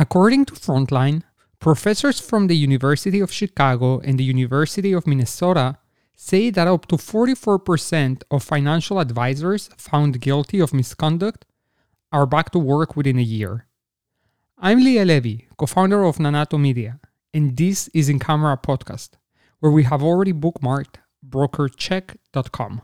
According to Frontline, professors from the University of Chicago and the University of Minnesota say that up to 44% of financial advisors found guilty of misconduct are back to work within a year. I'm Liel Levy, co founder of Nanato Media, and this is In Camera Podcast, where we have already bookmarked brokercheck.com.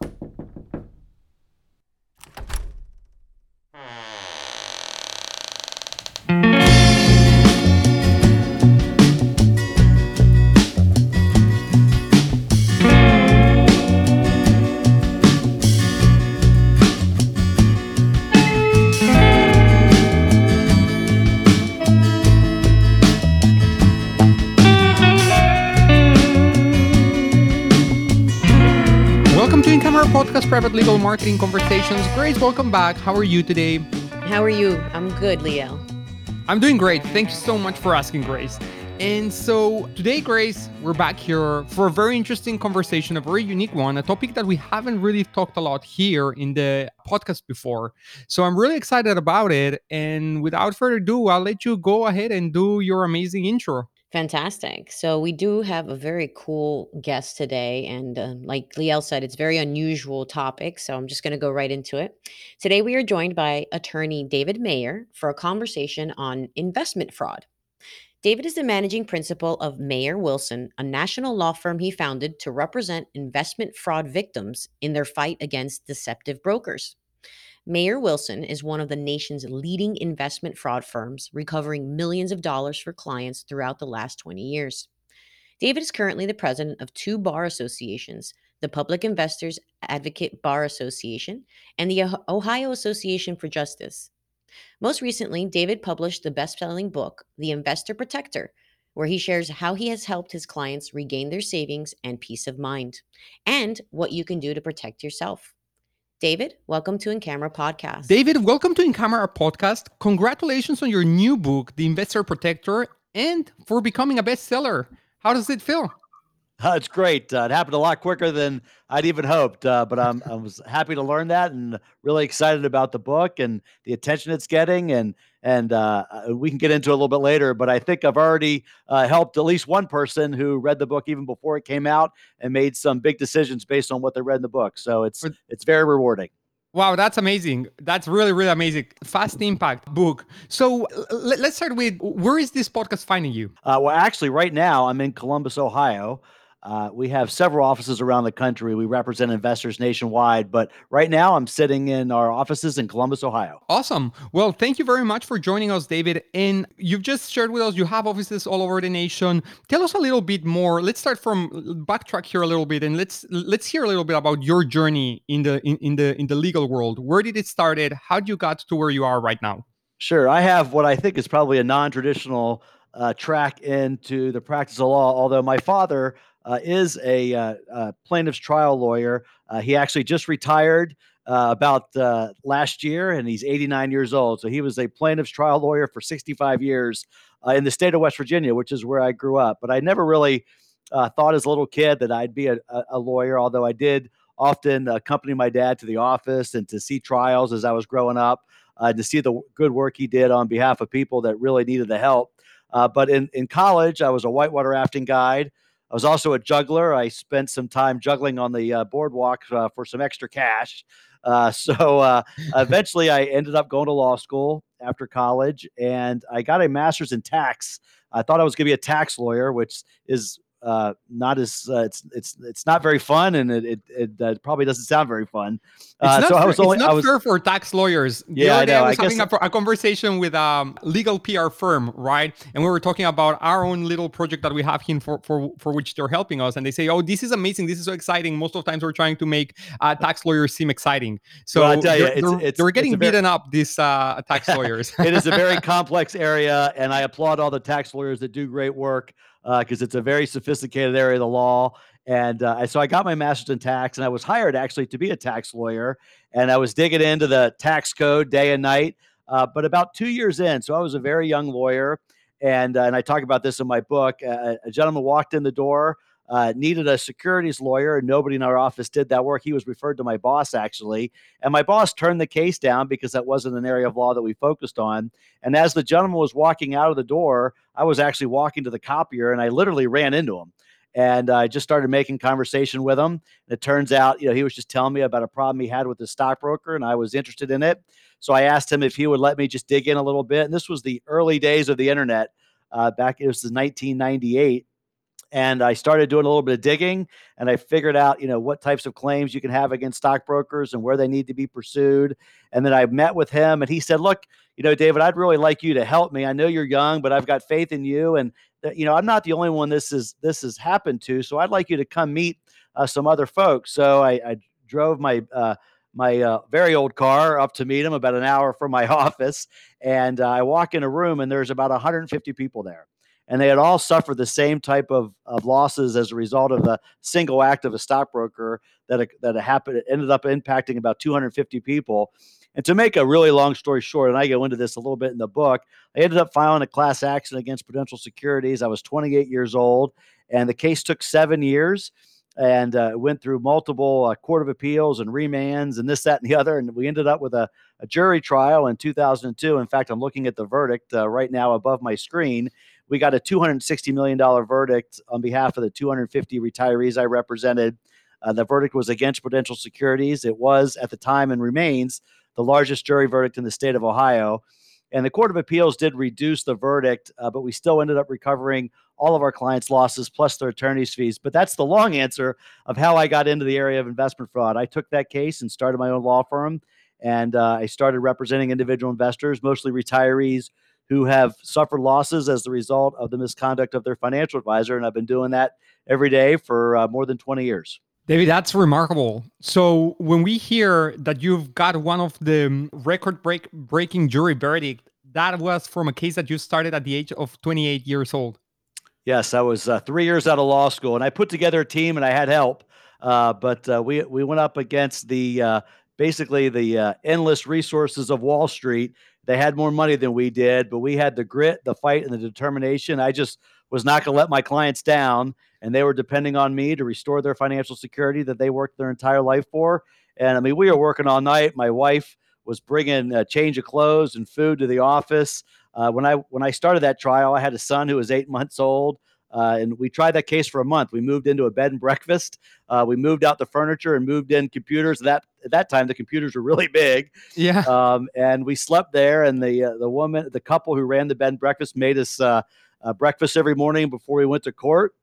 Welcome to In Camera Podcast Private Legal Marketing Conversations. Grace, welcome back. How are you today? How are you? I'm good, Liel. I'm doing great. Thank you so much for asking, Grace. And so today, Grace, we're back here for a very interesting conversation, a very unique one, a topic that we haven't really talked a lot here in the podcast before. So I'm really excited about it. And without further ado, I'll let you go ahead and do your amazing intro. Fantastic. So we do have a very cool guest today, and uh, like Liel said, it's very unusual topic. So I'm just going to go right into it. Today we are joined by attorney David Meyer for a conversation on investment fraud. David is the managing principal of Meyer Wilson, a national law firm he founded to represent investment fraud victims in their fight against deceptive brokers. Meyer Wilson is one of the nation's leading investment fraud firms, recovering millions of dollars for clients throughout the last 20 years. David is currently the president of two bar associations the Public Investors Advocate Bar Association and the Ohio Association for Justice. Most recently, David published the best selling book, The Investor Protector, where he shares how he has helped his clients regain their savings and peace of mind, and what you can do to protect yourself. David, welcome to In Camera Podcast. David, welcome to In Camera Podcast. Congratulations on your new book, The Investor Protector, and for becoming a bestseller. How does it feel? Uh, it's great. Uh, it happened a lot quicker than I'd even hoped, uh, but I'm I was happy to learn that and really excited about the book and the attention it's getting. And and uh, uh, we can get into it a little bit later. But I think I've already uh, helped at least one person who read the book even before it came out and made some big decisions based on what they read in the book. So it's it's very rewarding. Wow, that's amazing. That's really, really amazing. Fast impact book. So let's start with where is this podcast finding you? Uh, well, actually, right now I'm in Columbus, Ohio. Uh, we have several offices around the country. We represent investors nationwide, but right now I'm sitting in our offices in Columbus, Ohio. Awesome. Well, thank you very much for joining us, David. And you've just shared with us you have offices all over the nation. Tell us a little bit more. Let's start from backtrack here a little bit, and let's let's hear a little bit about your journey in the in, in the in the legal world. Where did it started? How did you got to where you are right now? Sure, I have what I think is probably a non-traditional uh, track into the practice of law. Although my father uh, is a uh, uh, plaintiff's trial lawyer. Uh, he actually just retired uh, about uh, last year, and he's 89 years old. So he was a plaintiff's trial lawyer for 65 years in the state of West Virginia, which is where I grew up. But I never really thought as a little kid that I'd be a, a lawyer, although I did often accompany my dad to the office and to see trials as I was growing up, to see the good work he did on behalf of people that really needed the help. but in, in college, I was a whitewater rafting guide. I was also a juggler. I spent some time juggling on the uh, boardwalk uh, for some extra cash. Uh, so uh, eventually, I ended up going to law school after college, and I got a master's in tax. I thought I was going to be a tax lawyer, which is uh, not as uh, it's it's it's not very fun, and it it, it uh, probably doesn't sound very fun. Uh, so fair, I was only it's not I was, fair for tax lawyers. The yeah, I, know, I was I having a, a, conversation with a um, legal PR firm, right? And we were talking about our own little project that we have here for for for which they're helping us, and they say, "Oh, this is amazing! This is so exciting." Most of the times, we're trying to make uh, tax lawyers seem exciting. So well, they're, you, it's, they're, it's, they're, getting beaten very, up. These uh, tax lawyers. it is a very complex area, and I applaud all the tax lawyers that do great work because uh, it's a very sophisticated area of the law. And uh, so I got my master's in tax, and I was hired actually to be a tax lawyer. And I was digging into the tax code day and night. Uh, but about two years in, so I was a very young lawyer, and uh, and I talk about this in my book. A gentleman walked in the door uh, needed a securities lawyer, and nobody in our office did that work. He was referred to my boss, actually. And my boss turned the case down because that wasn't an area of law that we focused on. And as the gentleman was walking out of the door, I was actually walking to the copier and I literally ran into him. And I just started making conversation with him. And it turns out, you know, he was just telling me about a problem he had with his stockbroker, and I was interested in it. So I asked him if he would let me just dig in a little bit. And this was the early days of the internet. Uh, back it was 1998 and I started doing a little bit of digging and I figured out, you know, what types of claims you can have against stockbrokers and where they need to be pursued. And then I met with him and he said, "Look, you know, David, I'd really like you to help me. I know you're young, but I've got faith in you and you know, I'm not the only one this is this has happened to, so I'd like you to come meet uh, some other folks." So I, I drove my uh, my uh, very old car up to meet him about an hour from my office and uh, i walk in a room and there's about 150 people there and they had all suffered the same type of, of losses as a result of the single act of a stockbroker that that happened it ended up impacting about 250 people. And to make a really long story short, and I go into this a little bit in the book, I ended up filing a class action against Prudential Securities. I was 28 years old, and the case took seven years and uh, went through multiple uh, court of appeals and remands and this, that, and the other. And we ended up with a, a jury trial in 2002. In fact, I'm looking at the verdict uh, right now above my screen we got a $260 million verdict on behalf of the 250 retirees I represented. Uh, the verdict was against Prudential Securities. It was, at the time, and remains the largest jury verdict in the state of Ohio. And the Court of Appeals did reduce the verdict, uh, but we still ended up recovering all of our clients' losses plus their attorney's fees. But that's the long answer of how I got into the area of investment fraud. I took that case and started my own law firm. And uh, I started representing individual investors, mostly retirees who have suffered losses as the result of the misconduct of their financial advisor. And I've been doing that every day for uh, more than 20 years. David, that's remarkable. So when we hear that you've got one of the record break breaking jury verdict, that was from a case that you started at the age of 28 years old. Yes, I was uh, three years out of law school, and I put together a team, and I had help. Uh, but uh, we we went up against the uh, basically the uh, endless resources of Wall Street, they had more money than we did, but we had the grit, the fight, and the determination. I just was not going to let my clients down, and they were depending on me to restore their financial security that they worked their entire life for. And I mean, we were working all night. My wife was bringing a change of clothes and food to the office. Uh, when I when I started that trial, I had a son who was eight months old. Uh, and we tried that case for a month. We moved into a bed and breakfast. Uh, we moved out the furniture and moved in computers. That at that time the computers were really big. Yeah. Um, and we slept there. And the uh, the woman, the couple who ran the bed and breakfast, made us uh, breakfast every morning before we went to court.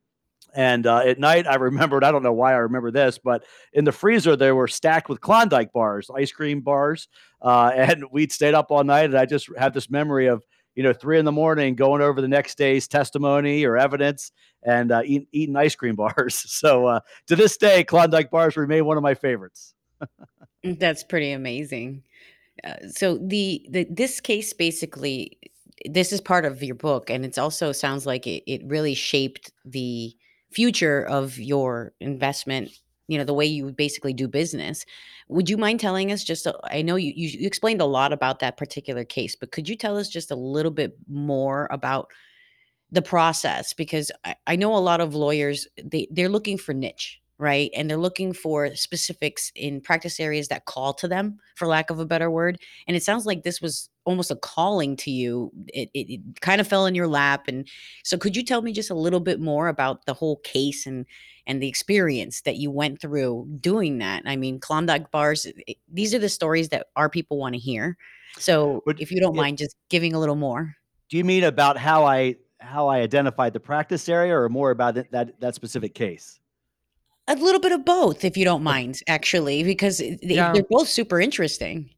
And uh, at night, I remembered, I don't know why I remember this, but in the freezer, they were stacked with Klondike bars, ice cream bars. Uh, and we'd stayed up all night. And I just have this memory of you know, three in the morning, going over the next day's testimony or evidence and uh, eat, eating ice cream bars. So uh, to this day, Klondike bars remain one of my favorites. That's pretty amazing. Uh, so the, the this case basically, this is part of your book, and it also sounds like it, it really shaped the future of your investment you know the way you basically do business would you mind telling us just a, I know you, you explained a lot about that particular case but could you tell us just a little bit more about the process because I, I know a lot of lawyers they they're looking for niche right? And they're looking for specifics in practice areas that call to them, for lack of a better word. And it sounds like this was almost a calling to you. It, it, it, kind of fell in your lap. And so, could you tell me just a little bit more about the whole case and and the experience that you went through doing that? I mean, Klondike bars. these are the stories that our people want to hear. So, but, if you don't mind, just giving a little more. Do you mean about how I how I identified the practice area, or more about that that specific case? A little bit of both, if you don't mind, actually, because they, Yeah. they're both super interesting.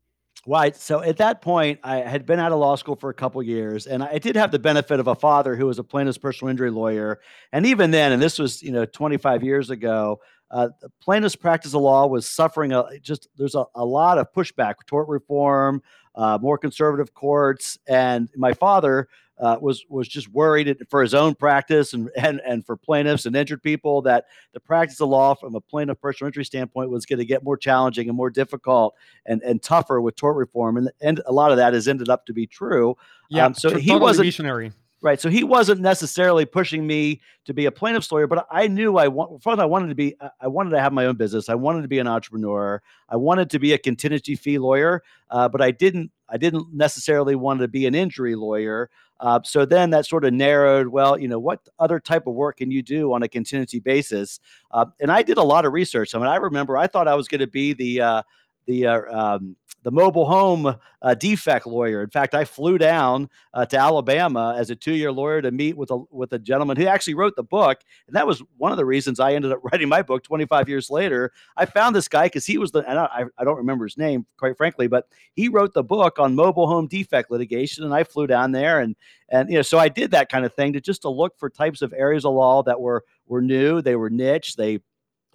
Right. So at that point, I had been out of law school for a couple years, and I did have the benefit of a father who was a plaintiff's personal injury lawyer. And even then, and this was you know 25 years ago, uh, plaintiff's practice of law was suffering a just there's a, a lot of pushback, tort reform, uh, more conservative courts, and my father uh, was was just worried for his own practice and, and and for plaintiffs and injured people that the practice of law from a plaintiff personal injury standpoint was going to get more challenging and more difficult and, and tougher with tort reform and and a lot of that has ended up to be true. Yeah, um, so he wasn't visionary. Right. So he wasn't necessarily pushing me to be a plaintiff's lawyer, but I knew I want first I wanted to be I wanted to have my own business. I wanted to be an entrepreneur. I wanted to be a contingency fee lawyer, uh, but I didn't I didn't necessarily want to be an injury lawyer. Uh, so then that sort of narrowed. Well, you know, what other type of work can you do on a contingency basis? Uh, and I did a lot of research. I mean, I remember I thought I was going to be the uh, the uh, um, the mobile home uh, defect lawyer. In fact, I flew down uh, to Alabama as a two-year lawyer to meet with a with a gentleman who actually wrote the book, and that was one of the reasons I ended up writing my book 25 years later. I found this guy because he was the and I, I don't remember his name quite frankly, but he wrote the book on mobile home defect litigation, and I flew down there and and you know so I did that kind of thing to just to look for types of areas of law that were were new, they were niche, they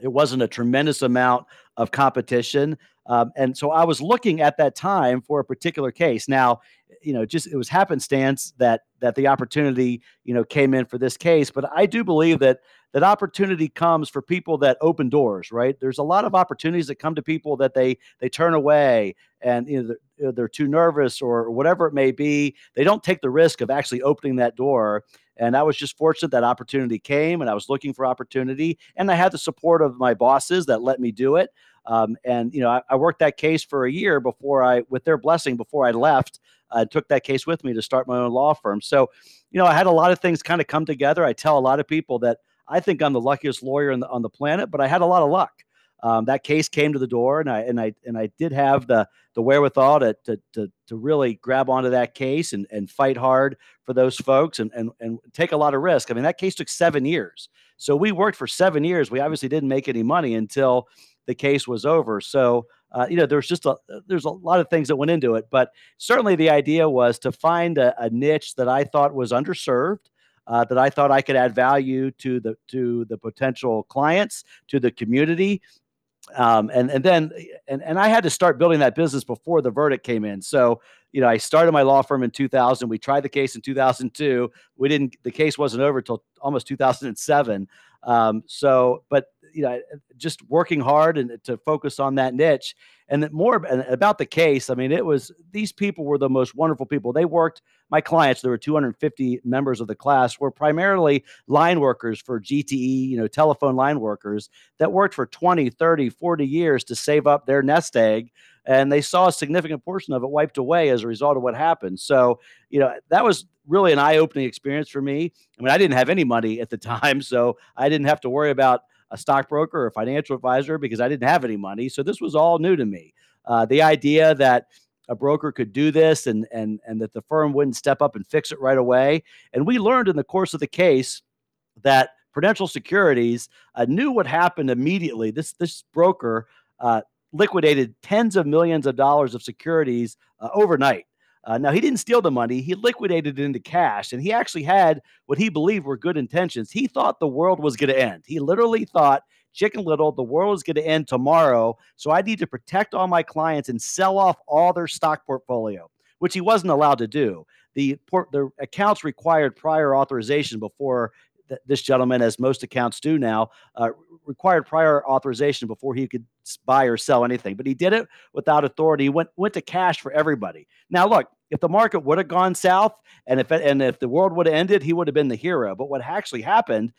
it wasn't a tremendous amount of competition. Um, and so I was looking at that time for a particular case. Now, you know, just it was happenstance that that the opportunity, you know, came in for this case. But I do believe that that opportunity comes for people that open doors. Right? There's a lot of opportunities that come to people that they they turn away, and you know they're, they're too nervous or whatever it may be. They don't take the risk of actually opening that door. And I was just fortunate that opportunity came, and I was looking for opportunity, and I had the support of my bosses that let me do it. Um, and you know, I, I, worked that case for a year before I, with their blessing, before I left. I took that case with me to start my own law firm. So, you know, I had a lot of things kind of come together. I tell a lot of people that I think I'm the luckiest lawyer the, on the planet, but I had a lot of luck. Um, that case came to the door, and I and I and I did have the the wherewithal to to to, to really grab onto that case and and fight hard for those folks and and and take a lot of risk. I mean, that case took seven years, so we worked for seven years. We obviously didn't make any money until the case was over. So, uh, you know, there's just a there's a lot of things that went into it, but certainly the idea was to find a, a niche that I thought was underserved. Uh, that I thought I could add value to the to the potential clients, to the community, um, and and then and and I had to start building that business before the verdict came in. So you know, I started my law firm in 2000. We tried the case in 2002. We didn't. The case wasn't over until almost 2007. Um, so, but you know, just working hard and to focus on that niche. And that more about the case, I mean, it was these people were the most wonderful people. They worked, my clients, there were 250 members of the class, were primarily line workers for GTE, you know, telephone line workers that worked for 20, 30, 40 years to save up their nest egg. And they saw a significant portion of it wiped away as a result of what happened. So, you know, that was really an eye opening experience for me. I mean, I didn't have any money at the time, so I didn't have to worry about a stockbroker or a financial advisor because I didn't have any money. So this was all new to me. Uh, the idea that a broker could do this and and and that the firm wouldn't step up and fix it right away. And we learned in the course of the case that Prudential Securities uh, knew what happened immediately. This this broker uh, liquidated tens of millions of dollars of securities uh, overnight. Uh, now, he didn't steal the money, he liquidated it into cash, and he actually had what he believed were good intentions. He thought the world was going to end. He literally thought, Chicken Little, the world is going to end tomorrow. So I need to protect all my clients and sell off all their stock portfolio, which he wasn't allowed to do. The, the accounts required prior authorization before th- this gentleman, as most accounts do now, uh, required prior authorization before he could buy or sell anything. But he did it without authority. He went went to cash for everybody. Now, look, if the market would have gone south and if and if the world would have ended, he would have been the hero. But what actually happened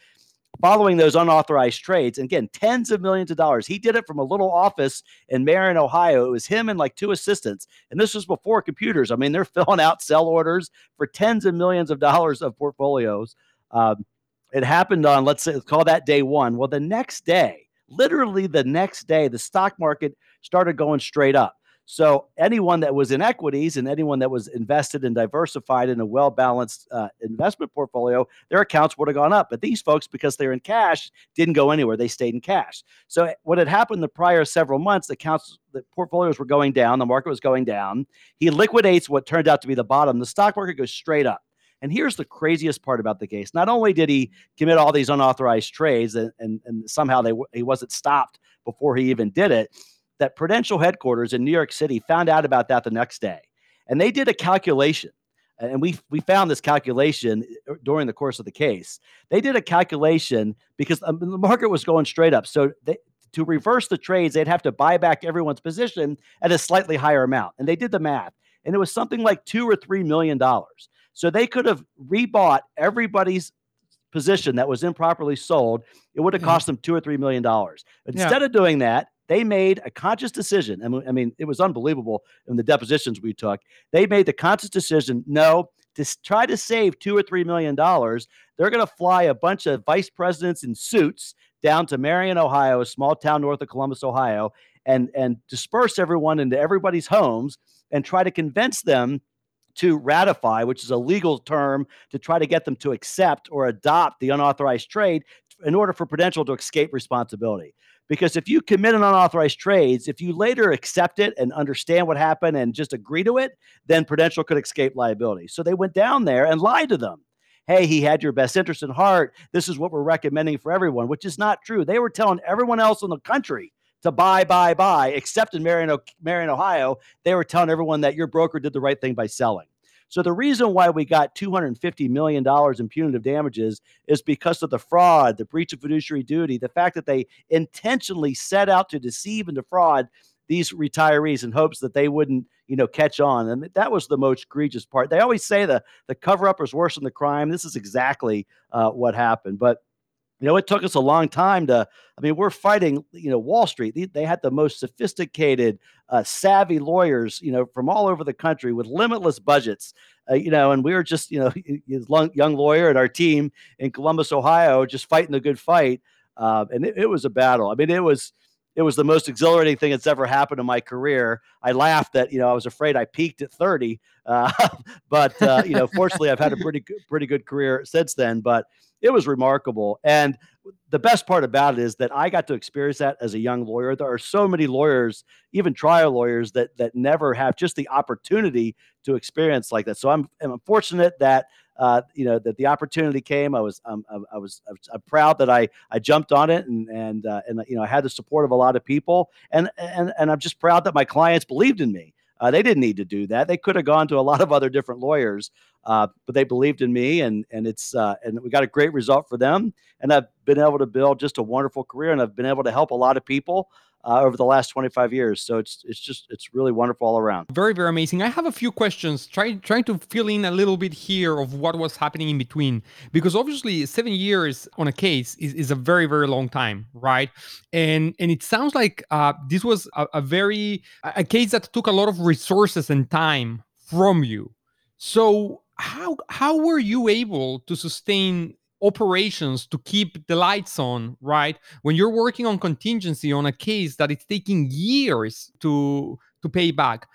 following those unauthorized trades, and again, tens of millions of dollars. He did it from a little office in Marion, Ohio. It was him and like two assistants. And this was before computers. I mean, they're filling out sell orders for tens of millions of dollars of portfolios. Um, it happened on, let's say, call that day one. Well, the next day, literally the next day, the stock market started going straight up. So anyone that was in equities and anyone that was invested and diversified in a well balanced uh, investment portfolio, their accounts would have gone up. But these folks, because they're in cash, didn't go anywhere. They stayed in cash. So what had happened the prior several months, the accounts, the portfolios were going down, the market was going down. He liquidates what turned out to be the bottom. The stock market goes straight up. And here's the craziest part about the case. Not only did he commit all these unauthorized trades and, and, and somehow they, he wasn't stopped before he even did it, that Prudential headquarters in New York City found out about that the next day. And they did a calculation. And we, we found this calculation uh, during the course of the case. They did a calculation because um, the market was going straight up. So they, to reverse the trades, they'd have to buy back everyone's position at a slightly higher amount. And they did the math. And it was something like two or three million dollars. So they could have rebought everybody's position that was improperly sold. It would have cost them two or three million dollars. Instead yeah. of doing that, they made a conscious decision. I mean, it was unbelievable in the depositions we took. They made the conscious decision no, to try to save two or three million dollars, they're going to fly a bunch of vice presidents in suits down to Marion, Ohio, a small town north of Columbus, Ohio, and and disperse everyone into everybody's homes and try to convince them to ratify, which is a legal term to try to get them to accept or adopt the unauthorized trade in order for Prudential to escape responsibility. Because if you commit an unauthorized trades, if you later accept it and understand what happened and just agree to it, then Prudential could escape liability. So they went down there and lied to them. Hey, he had your best interest in heart. This is what we're recommending for everyone, which is not true. They were telling everyone else in the country to buy, buy, buy, except in Marion, Marion, Ohio, they were telling everyone that your broker did the right thing by selling. So the reason why we got $250 million in punitive damages is because of the fraud, the breach of fiduciary duty, the fact that they intentionally set out to deceive and defraud these retirees in hopes that they wouldn't, you know, catch on. And that was the most egregious part. They always say the the cover up is worse than the crime. This is exactly uh, what happened. But you know, it took us a long time to. I mean, we're fighting. You know, Wall Street. They, they had the most sophisticated, uh, savvy lawyers. You know, from all over the country with limitless budgets. Uh, you know, and we were just, you know, young lawyer and our team in Columbus, Ohio, just fighting the good fight. Uh, and it, it was a battle. I mean, it was it was the most exhilarating thing that's ever happened in my career. I laughed that you know I was afraid I peaked at 30, uh, but uh, you know fortunately I've had a pretty good, pretty good career since then. But it was remarkable. And the best part about it is that I got to experience that as a young lawyer. There are so many lawyers, even trial lawyers, that that never have just the opportunity to experience like that. So I'm I'm fortunate that uh, you know that the opportunity came. I was um, I, I, was I'm proud that I I jumped on it and and uh, and you know I had the support of a lot of people and and and I'm just proud that my clients believed in me. Uh, they didn't need to do that. They could have gone to a lot of other different lawyers, uh, but they believed in me, and and it's uh, and we got a great result for them. And I've been able to build just a wonderful career, and I've been able to help a lot of people uh, over the last 25 years. So it's it's just it's really wonderful all around. Very very amazing. I have a few questions. Try trying to fill in a little bit here of what was happening in between because obviously seven years on a case is, is a very very long time, right? And and it sounds like uh, this was a, a very a case that took a lot of resources and time from you. So how how were you able to sustain operations to keep the lights on, right? When you're working on contingency on a case that it's taking years to to pay back.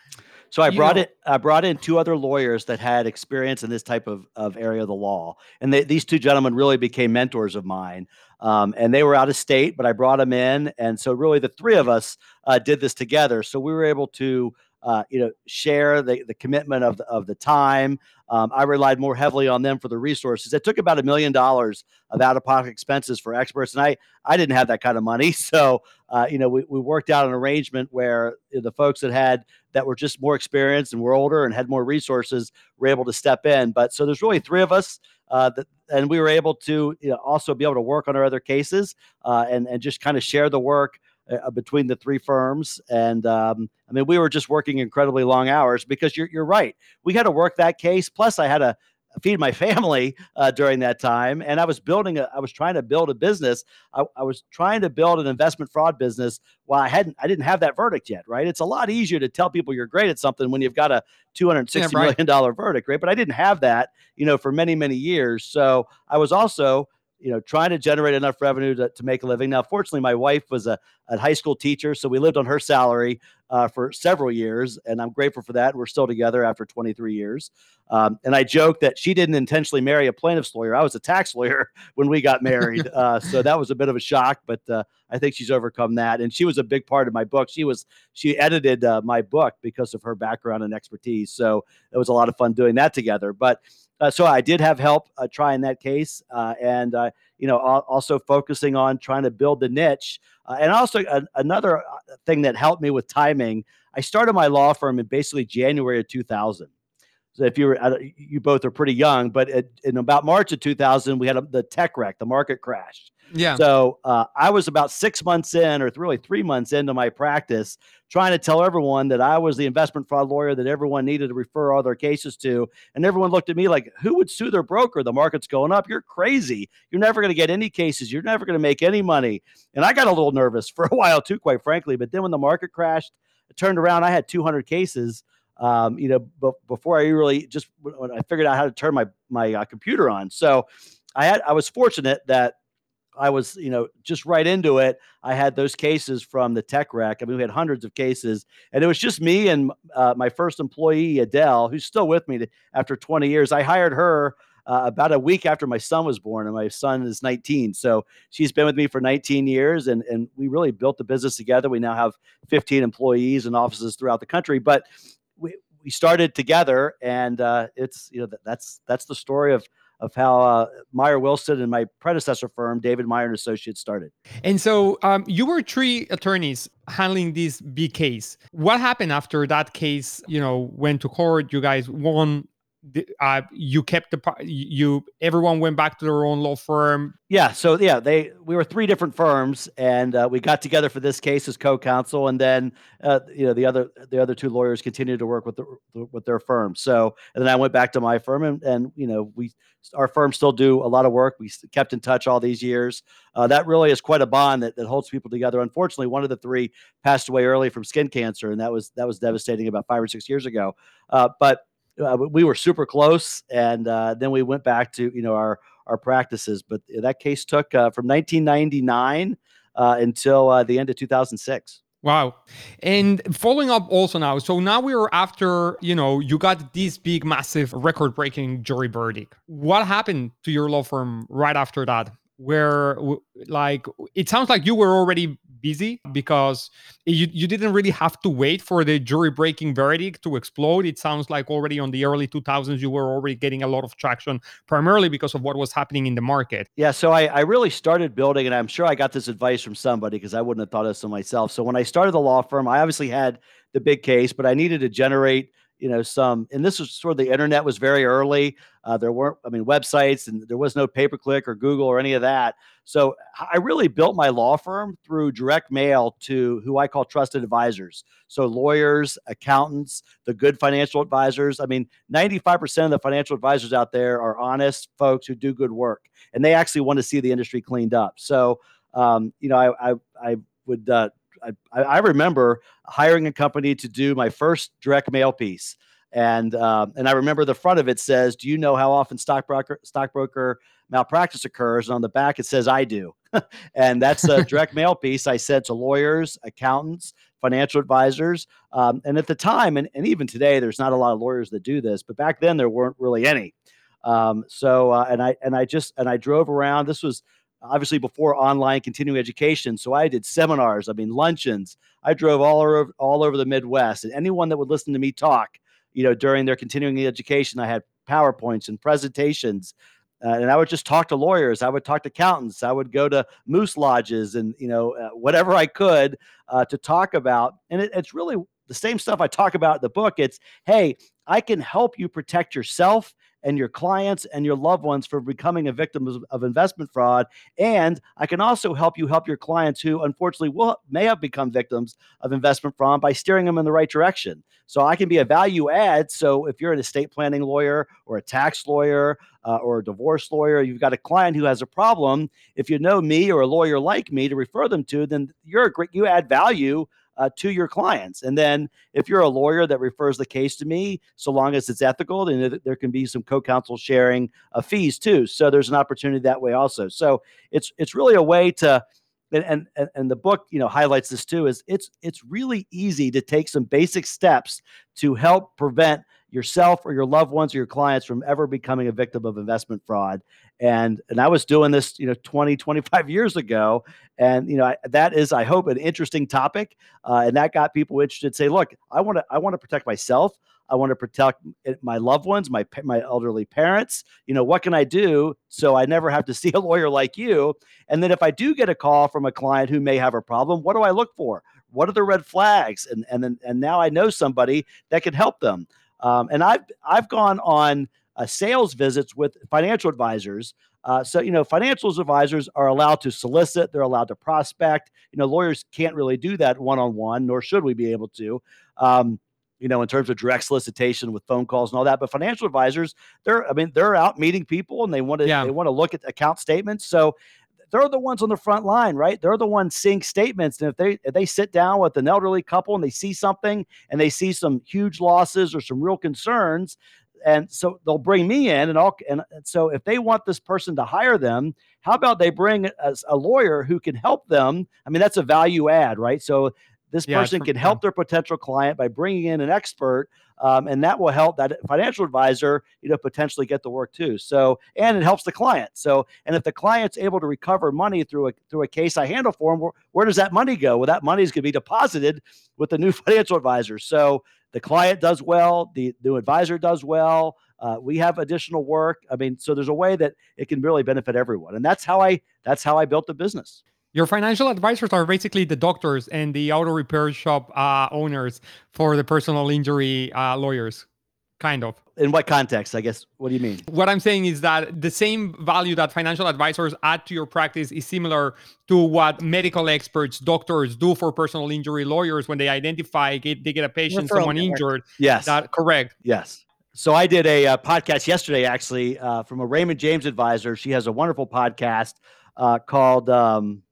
So I brought know, it. I brought in two other lawyers that had experience in this type of, of area of the law, and they, these two gentlemen really became mentors of mine. Um, and they were out of state, but I brought them in, and so really the three of us uh, did this together. So we were able to uh, you know, share the, the commitment of the, of the time. Um, I relied more heavily on them for the resources. It took about a million dollars of out of pocket expenses for experts, and I I didn't have that kind of money. So uh, you know, we, we worked out an arrangement where the folks that had that were just more experienced and were older and had more resources were able to step in. But so there's really three of us. Uh, that, and we were able to you know, also be able to work on our other cases uh, and and just kind of share the work uh, between the three firms. And um, I mean, we were just working incredibly long hours because you're, you're right. We had to work that case. Plus, I had to feed my family uh, during that time. And I was building a, I was trying to build a business. I, I, was trying to build an investment fraud business while I hadn't, I didn't have that verdict yet, right? It's a lot easier to tell people you're great at something when you've got a two hundred sixty yeah, right. million dollar verdict, right? But I didn't have that, you know, for many, many years. So I was also you know, trying to generate enough revenue to, to make a living. Now, fortunately, my wife was a, a high school teacher, so we lived on her salary uh, for several years, and I'm grateful for that. We're still together after 23 years. Um, and I joke that she didn't intentionally marry a plaintiff's lawyer. I was a tax lawyer when we got married, uh, so that was a bit of a shock. But uh, I think she's overcome that, and she was a big part of my book. She was she edited uh, my book because of her background and expertise. So it was a lot of fun doing that together. But so I did have help uh, trying that case, uh, and uh, you know, also focusing on trying to build the niche. Uh, and also another uh, thing that helped me with timing. I started my law firm in basically January of 2000. So if you were, you both are pretty young, but in about March of 2000, we had a, the tech wreck, the market crashed. Yeah. So uh, I was about six months in, or really three months into my practice, trying to tell everyone that I was the investment fraud lawyer that everyone needed to refer all their cases to. And everyone looked at me like, who would sue their broker? The market's going up. You're crazy. You're never going to get any cases. You're never going to make any money. And I got a little nervous for a while too, quite frankly. But then when the market crashed, it turned around. I had 200 cases. Um, you know, but before I really just when I figured out how to turn my my uh, computer on. So I had I was fortunate that I was, you know, just right into it. I had those cases from the tech wreck. I mean, we had hundreds of cases, and it was just me and uh, my first employee, Adele, who's still with me after 20 years. I hired her uh, about a week after my son was born, and my son is 19. So she's been with me for 19 years, and and we really built the business together. We now have 15 employees and offices throughout the country, but we we started together, and uh, it's you know that's that's the story of of how uh, Meyer Wilson and my predecessor firm, David Meyer and Associates, started. And so um, you were three attorneys handling this big case. What happened after that case? You know, went to court. You guys won uh, you kept the you everyone went back to their own law firm. Yeah so yeah they we were three different firms and uh, we got together for this case as co-counsel and then uh, you know the other the other two lawyers continued to work with the, with their firm. So and then i went back to my firm and, and you know we our firm still do a lot of work. We kept in touch all these years. Uh, that really is quite a bond that, that holds people together. Unfortunately one of the three passed away early from skin cancer and that was that was devastating about five or six years ago. Uh, but uh, we were super close, and uh, then we went back to you know our our practices. But that case took uh, from 1999 uh, until uh, the end of 2006. Wow. And following up also now, so now we're after, you know, you got this big, massive, record breaking jury verdict. What happened to your law firm right after that? Where, like, it sounds like you were already busy because you, you didn't really have to wait for the jury breaking verdict to explode. It sounds like already on the early 2000s, you were already getting a lot of traction, primarily because of what was happening in the market. Yeah. So I, I really started building, and I'm sure I got this advice from somebody because I wouldn't have thought of this myself. So when I started the law firm, I obviously had the big case, but I needed to generate you know some and this was sort of the internet was very early uh, there weren't i mean websites and there was no pay per click or google or any of that. So i really built my law firm through direct mail to who i call trusted advisors. So lawyers accountants the good financial advisors. I mean 95% of the financial advisors out there are honest folks who do good work and they actually want to see the industry cleaned up. So um, you know i i, I would uh, I, I remember hiring a company to do my first direct mail piece. And um, and I remember the front of it says, "Do you know how often stockbroker stockbroker malpractice occurs?" And on the back it says, "I do." and that's a direct mail piece I said to lawyers, accountants, financial advisors. Um, and at the time, and, and even today, there's not a lot of lawyers that do this, but back then there weren't really any. Um, so uh, and I and I just and I drove around. This was obviously before online continuing education. So I did seminars, I mean luncheons. I drove all over all over the Midwest, and anyone that would listen to me talk, you know, during their continuing education, I had PowerPoints and presentations. Uh, and I would just talk to lawyers. I would talk to accountants. I would go to moose lodges and you know uh, whatever I could uh, to talk about. And it, it's really the same stuff I talk about in the book. It's hey, I can help you protect yourself and your clients and your loved ones from becoming a victim of, of investment fraud. And I can also help you help your clients who unfortunately will may have become victims of investment fraud by steering them in the right direction. So I can be a value add. So if you're an estate planning lawyer or a tax lawyer uh, or a divorce lawyer, you've got a client who has a problem. If you know me or a lawyer like me to refer them to, then you're a great you add value uh, to your clients. And then if you're a lawyer that refers the case to me, so long as it's ethical, then there can be some co-counsel sharing of fees too. So there's an opportunity that way also. So it's it's really a way to and, and and the book you know highlights this too is it's it's really easy to take some basic steps to help prevent yourself or your loved ones or your clients from ever becoming a victim of investment fraud and and i was doing this you know 20 25 years ago and you know I, that is i hope an interesting topic uh, and that got people interested say look i want to i want to protect myself I want to protect my loved ones, my my elderly parents. You know, what can I do so I never have to see a lawyer like you? And then if I do get a call from a client who may have a problem, what do I look for? What are the red flags? And and then and now I know somebody that can help them. Um, and I've I've gone on uh, sales visits with financial advisors. Uh, so you know, financial advisors are allowed to solicit. They're allowed to prospect. You know, lawyers can't really do that one on one, nor should we be able to. Um, you know, in terms of direct solicitation with phone calls and all that. But financial advisors, they're, I mean, they're out meeting people and they want to, yeah. they want to look at account statements. So they're the ones on the front line, right? They're the ones seeing statements. And if they if they sit down with an elderly couple and they see something and they see some huge losses or some real concerns, and so they'll bring me in and I'll and so if they want this person to hire them, how about they bring a, a lawyer who can help them? I mean, that's a value add, right? So this yeah, person can help their potential client by bringing in an expert, um, and that will help that financial advisor, you know, potentially get the work too. So, and it helps the client. So, and if the client's able to recover money through a through a case I handle for them, where, where does that money go? Well, that money is going to be deposited with the new financial advisor. So, the client does well, the new advisor does well. Uh, we have additional work. I mean, so there's a way that it can really benefit everyone, and that's how I that's how I built the business. Your financial advisors are basically the doctors and the auto repair shop uh, owners for the personal injury uh, lawyers, kind of. In what context? I guess. What do you mean? What I'm saying is that the same value that financial advisors add to your practice is similar to what medical experts, doctors do for personal injury lawyers when they identify get, they get a patient, Referral someone network. injured. Yes. That correct. Yes. So I did a, uh, podcast yesterday, actually, uh, from a Raymond James advisor. She has a wonderful podcast uh, called. Um,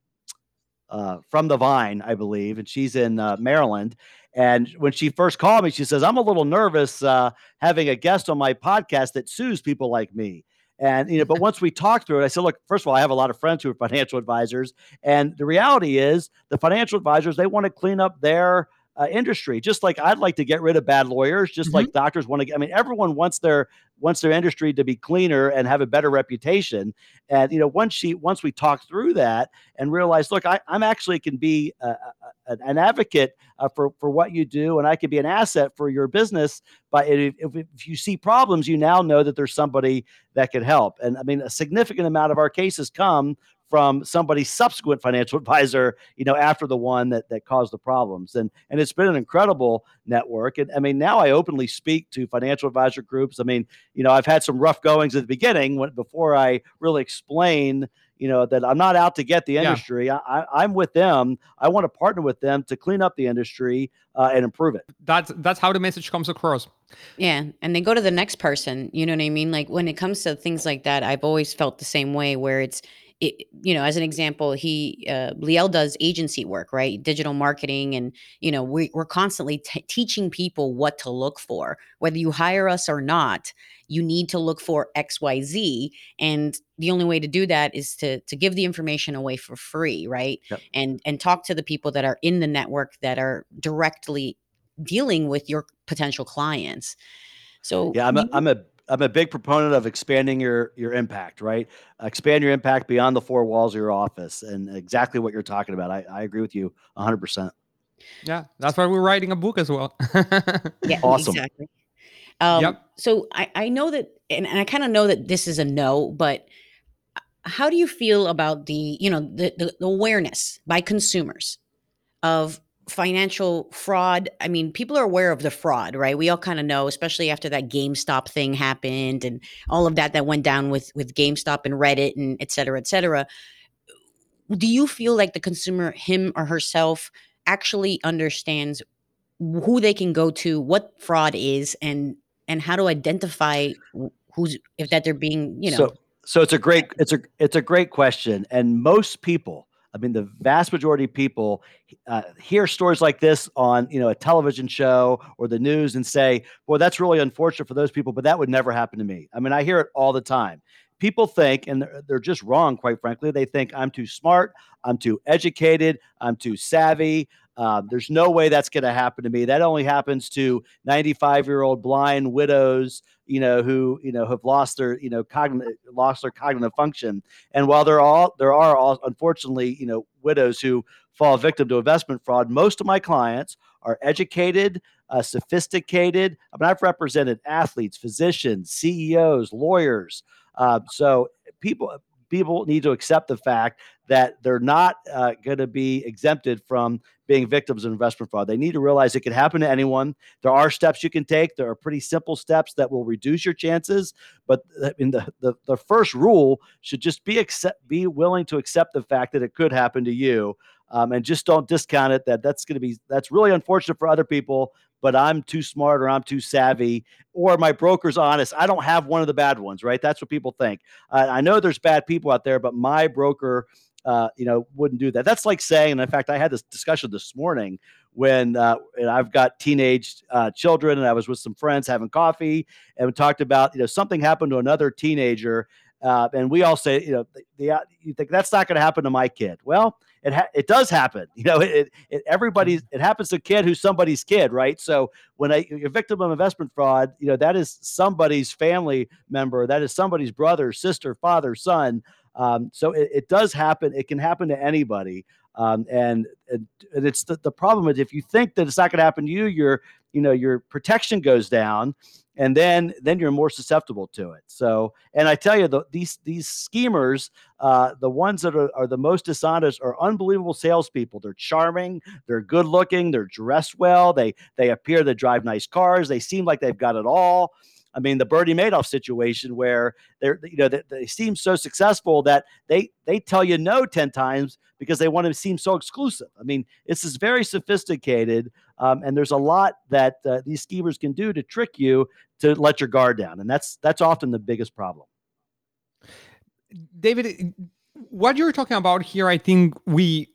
uh, from the Vine, I believe, and she's in uh, Maryland. And when she first called me, she says, "I'm a little nervous uh, having a guest on my podcast that sues people like me." And you know, but once we talked through it, I said, "Look, first of all, I have a lot of friends who are financial advisors, and the reality is, the financial advisors they want to clean up their." Uh, industry. Just like I'd like to get rid of bad lawyers, just mm-hmm. like doctors want to. I mean, everyone wants their wants their industry to be cleaner and have a better reputation. And you know, once she once we talk through that and realize, look, I, am actually can be a, a, an advocate uh, for for what you do, and I can be an asset for your business. But if, if, if you see problems, you now know that there's somebody that can help. And I mean, a significant amount of our cases come from somebody's subsequent financial advisor, you know, after the one that that caused the problems. And and it's been an incredible network. And I mean, now I openly speak to financial advisor groups. I mean, you know, I've had some rough goings at the beginning when before I really explain you know that i'm not out to get the industry yeah. I, am with them i want to partner with them to clean up the industry uh, and improve it that's that's how the message comes across yeah and they go to the next person you know what i mean like when it comes to things like that i've always felt the same way where it's it, you know, as an example, he uh, Liel does agency work, right? Digital marketing, and you know, we, we're constantly t- teaching people what to look for. Whether you hire us or not, you need to look for X, Y, Z, and the only way to do that is to to give the information away for free, right? Yep. And and talk to the people that are in the network that are directly dealing with your potential clients. So yeah, I'm a, I'm a I'm a big proponent of expanding your your impact, right? Expand your impact beyond the four walls of your office, and exactly what you're talking about. I, I agree with you 100. percent Yeah, that's why we're writing a book as well. yeah, awesome. Exactly. Um, yep. So I I know that, and, and I kind of know that this is a no, but how do you feel about the you know the, the, the awareness by consumers of financial fraud i mean people are aware of the fraud right? We all kind of know especially after that GameStop thing happened and all of that that went down with with GameStop and Reddit and et cetera et cetera. Do you feel like the consumer him or herself actually understands who they can go to what fraud is and and how to identify who's if that they're being you know? so so it's a great it's a it's a great question and most people I mean, the vast majority of people uh, hear stories like this on, you know, a television show or the news and say, "Well, that's really unfortunate for those people, but that would never happen to me." I mean, I hear it all the time. People think, and they're, they're just wrong, quite frankly. They think I'm too smart, I'm too educated, I'm too savvy. Um, there's no way that's going to happen to me. That only happens to 95 year old blind widows, you know, who you know have lost their you know cognitive lost their cognitive function. And while there are there are all, unfortunately you know widows who fall victim to investment fraud, most of my clients are educated, uh, sophisticated. I mean, I've represented athletes, physicians, CEOs, lawyers. Uh, so people people need to accept the fact that they're not uh, going to be exempted from being victims of investment fraud. They need to realize it can happen to anyone. There are steps you can take. There are pretty simple steps that will reduce your chances. But in the, the, the first rule should just be accept, be willing to accept the fact that it could happen to you. Um, and just don't discount it that that's going to be that's really unfortunate for other people but i'm too smart or i'm too savvy or my broker's honest i don't have one of the bad ones right that's what people think uh, i know there's bad people out there but my broker uh, you know, wouldn't do that. That's like saying, and in fact, I had this discussion this morning when uh, I've got teenage uh, children and I was with some friends having coffee and we talked about, you know, something happened to another teenager. Uh, and we all say, you know, the, the uh, you think that's not going to happen to my kid. Well, it ha- it does happen. You know, it, it everybody it happens to a kid who's somebody's kid, right? So when a, you're a victim of investment fraud, you know that is somebody's family member, that is somebody's brother, sister, father, son. Um, so it, it, does happen. It can happen to anybody. Um, and, and, it's the, the problem is if you think that it's not going to happen to you, your you know your protection goes down, and then then you're more susceptible to it. So, and I tell you, the, these these schemers, uh, the ones that are, are the most dishonest, are unbelievable salespeople. They're charming, they're good looking, they're dressed well, they they appear to drive nice cars, they seem like they've got it all. I mean, the Bernie Madoff situation where they're, you know, they, they seem so successful that they they tell you no ten times because they want to seem so exclusive. I mean, this is very sophisticated, um, and there's a lot that uh, these schemers can do to trick you to let your guard down, and that's that's often the biggest problem. David, what you're talking about here, I think we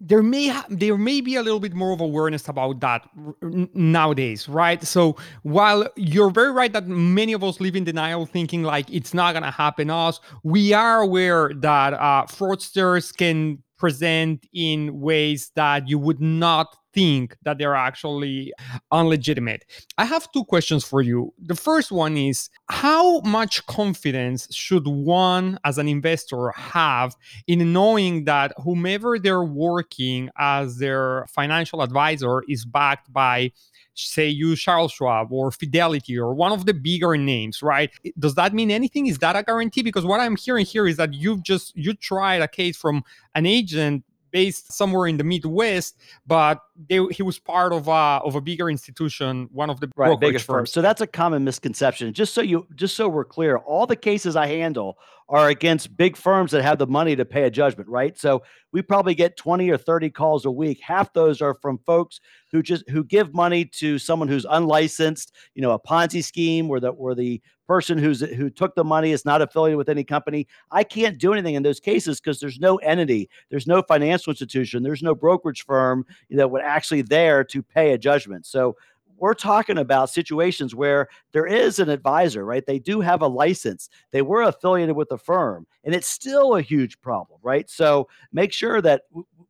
there may ha- there may be a little bit more of awareness about that nowadays right? So while you're very right that many of us live in denial thinking like it's not going to happen us we are aware that uh, fraudsters can present in ways that you would not think that they're actually unlegitimate. I have two questions for you. The first one is how much confidence should one as an investor have in knowing that whomever they're working as their financial advisor is backed by say you Charles Schwab or Fidelity or one of the bigger names, right? Does that mean anything? Is that a guarantee? Because what I'm hearing here is that you've just you tried a case from an agent based somewhere in the Midwest, but they, he was part of a of a bigger institution, one of the right, biggest firms. So that's a common misconception. Just so you, just so we're clear, all the cases I handle are against big firms that have the money to pay a judgment, right? So we probably get 20 or 30 calls a week. Half those are from folks who just who give money to someone who's unlicensed, you know, a Ponzi scheme where the where the person who's who took the money is not affiliated with any company. I can't do anything in those cases because there's no entity, there's no financial institution, there's no brokerage firm that would actually there to pay a judgment. So we're talking about situations where there is an advisor, right? They do have a license. They were affiliated with the firm, and it's still a huge problem, right? So make sure that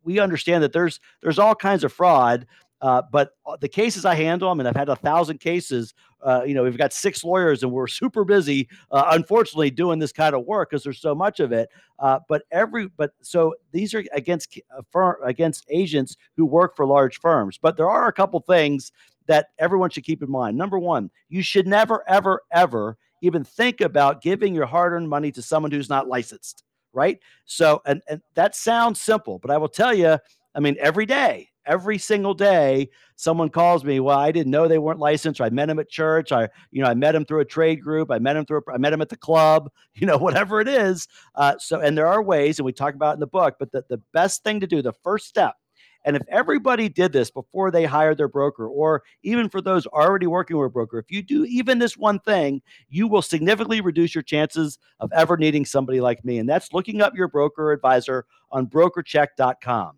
we understand that there's there's all kinds of fraud. Uh, but uh, the cases I handle, I mean, I've had a thousand cases. Uh, you know, we've got six lawyers, and we're super busy, uh, unfortunately, doing this kind of work because there's so much of it. Uh, but every, but so these are against uh, firm against agents who work for large firms. But there are a couple things that everyone should keep in mind. Number one, you should never, ever, ever even think about giving your hard earned money to someone who's not licensed, right? So, and, and that sounds simple, but I will tell you, I mean, every day, every single day, someone calls me. Well, I didn't know they weren't licensed. Or I met them at church. I, you know, I met them through a trade group. I met them through. A, I met them at the club. You know, whatever it is. Uh, so, and there are ways, and we talk about in the book. But the the best thing to do, the first step, and if everybody did this before they hired their broker, or even for those already working with a broker, if you do even this one thing, you will significantly reduce your chances of ever needing somebody like me. And that's looking up your broker advisor on brokercheck.com.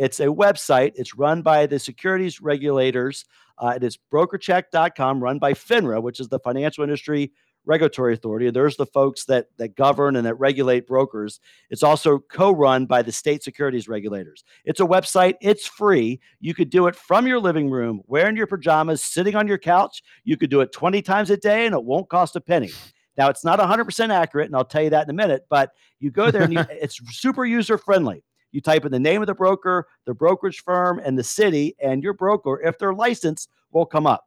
It's a website. It's run by the securities regulators. Uh, it is brokercheck.com, run by FINRA, which is the Financial Industry Regulatory Authority. There's the folks that that govern and that regulate brokers. It's also co-run by the state securities regulators. It's a website. It's free. You could do it from your living room, wearing your pajamas, sitting on your couch. You could do it 20 times a day, and it won't cost a penny. Now, it's not 100% accurate, and I'll tell you that in a minute. But you go there, and you, it's super user friendly. You type in the name of the broker, the brokerage firm, and the city, and your broker, if they're licensed, will come up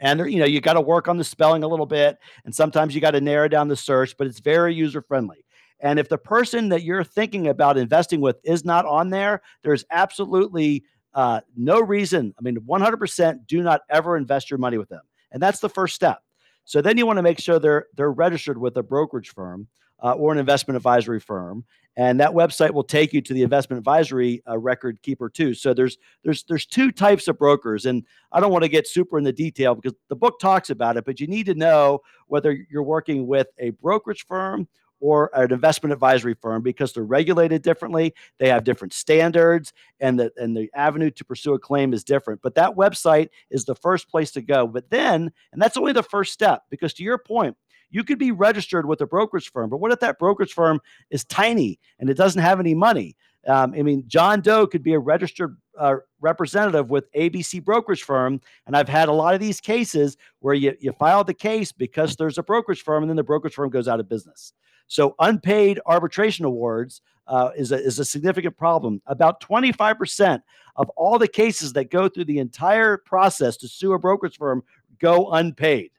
and you know you got to work on the spelling a little bit and sometimes you got to narrow down the search but it's very user friendly And if the person that you're thinking about investing with is not on there, there's absolutely uh, no reason. I mean, 100% do not ever invest your money with them. And that's the first step. So then you want to make sure they're they're registered with a brokerage firm uh, or an investment advisory firm, and that website will take you to the investment advisory uh, record keeper too. So there's there's there's two types of brokers, and I don't want to get super in the detail because the book talks about it, but you need to know whether you're working with a brokerage firm or an investment advisory firm because they're regulated differently. They have different standards, and the and the avenue to pursue a claim is different. But that website is the first place to go. But then, and that's only the first step, because to your point, you could be registered with a brokerage firm, but what if that brokerage firm is tiny and it doesn't have any money? Um, I mean, John Doe could be a registered uh, representative with ABC brokerage firm, and I've had a lot of these cases where you you file the case because there's a brokerage firm, and then the brokerage firm goes out of business. So unpaid arbitration awards uh, is, a, is a significant problem. About 25% of all the cases that go through the entire process to sue a brokerage firm go unpaid.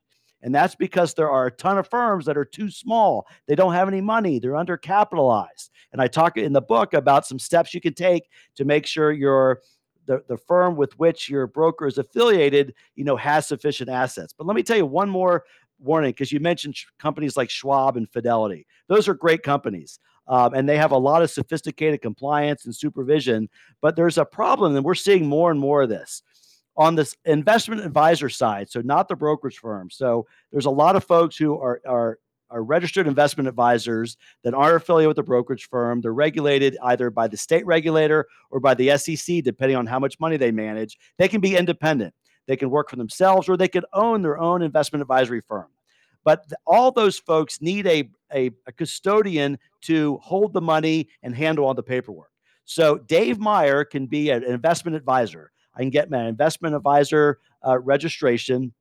And that's because there are a ton of firms that are too small. They don't have any money. They're undercapitalized. And I talk in the book about some steps you can take to make sure your the, the firm with which your broker is affiliated, you know, has sufficient assets. But let me tell you one more warning because you mentioned companies like Schwab and Fidelity. Those are great companies. Um, and they have a lot of sophisticated compliance and supervision. But there's a problem, and we're seeing more and more of this on this investment advisor side. So not the brokerage firm. So there's a lot of folks who are are are registered investment advisors that aren't affiliated with the brokerage firm. They're regulated either by the state regulator or by the SEC, depending on how much money they manage. They can be independent. They can work for themselves or they could own their own investment advisory firm. But all those folks need a, a, a custodian to hold the money and handle all the paperwork. So Dave Meyer can be an investment advisor. I can get my investment advisor uh, registration,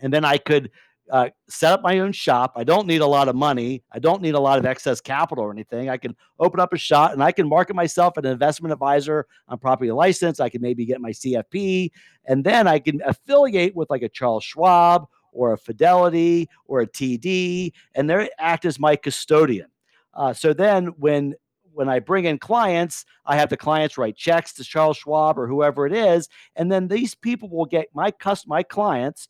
and then I could uh, set up my own shop. I don't need a lot of money. I don't need a lot of excess capital or anything. I can open up a shop and I can market myself as an investment advisor. I'm properly licensed. I can maybe get my CFP, and then I can affiliate with like a Charles Schwab or a Fidelity or a TD, and they act as my custodian. Uh, so then when when I bring in clients, I have the clients write checks to Charles Schwab or whoever it is, and then these people will get my cust- my clients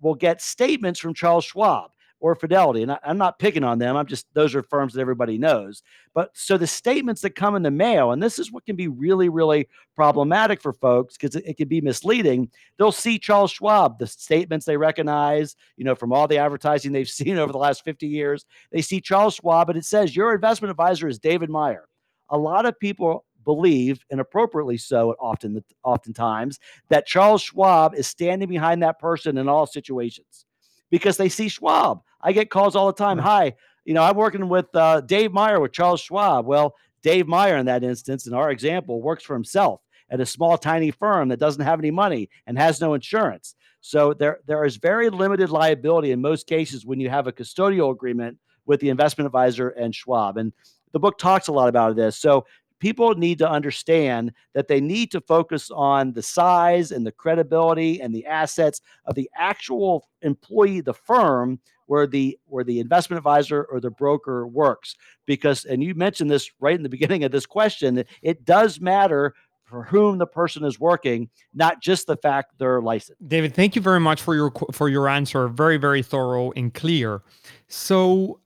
will get statements from Charles Schwab or Fidelity. And I, am not picking on them. I'm just, those are firms that everybody knows. But so the statements that come in the mail, and this is what can be really, really problematic for folks because it, it can be misleading. They'll see Charles Schwab, the statements they recognize, you know, from all the advertising they've seen over the last 50 years. They see Charles Schwab, and it says, Your investment advisor is David Meyer. A lot of people believe, and appropriately so, often oftentimes, that Charles Schwab is standing behind that person in all situations because they see Schwab. I get calls all the time. Hi, you know, I'm working with uh, Dave Meyer with Charles Schwab. Well, Dave Meyer, in that instance, in our example, works for himself at a small, tiny firm that doesn't have any money and has no insurance. So there, there is very limited liability in most cases when you have a custodial agreement with the investment advisor and Schwab. And the book talks a lot about this. So people need to understand that they need to focus on the size and the credibility and the assets of the actual employee, the firm where the where the investment advisor or the broker works. Because, and you mentioned this right in the beginning of this question, it does matter for whom the person is working, not just the fact they're licensed. David, thank you very much for your for your answer. Very very thorough and clear. So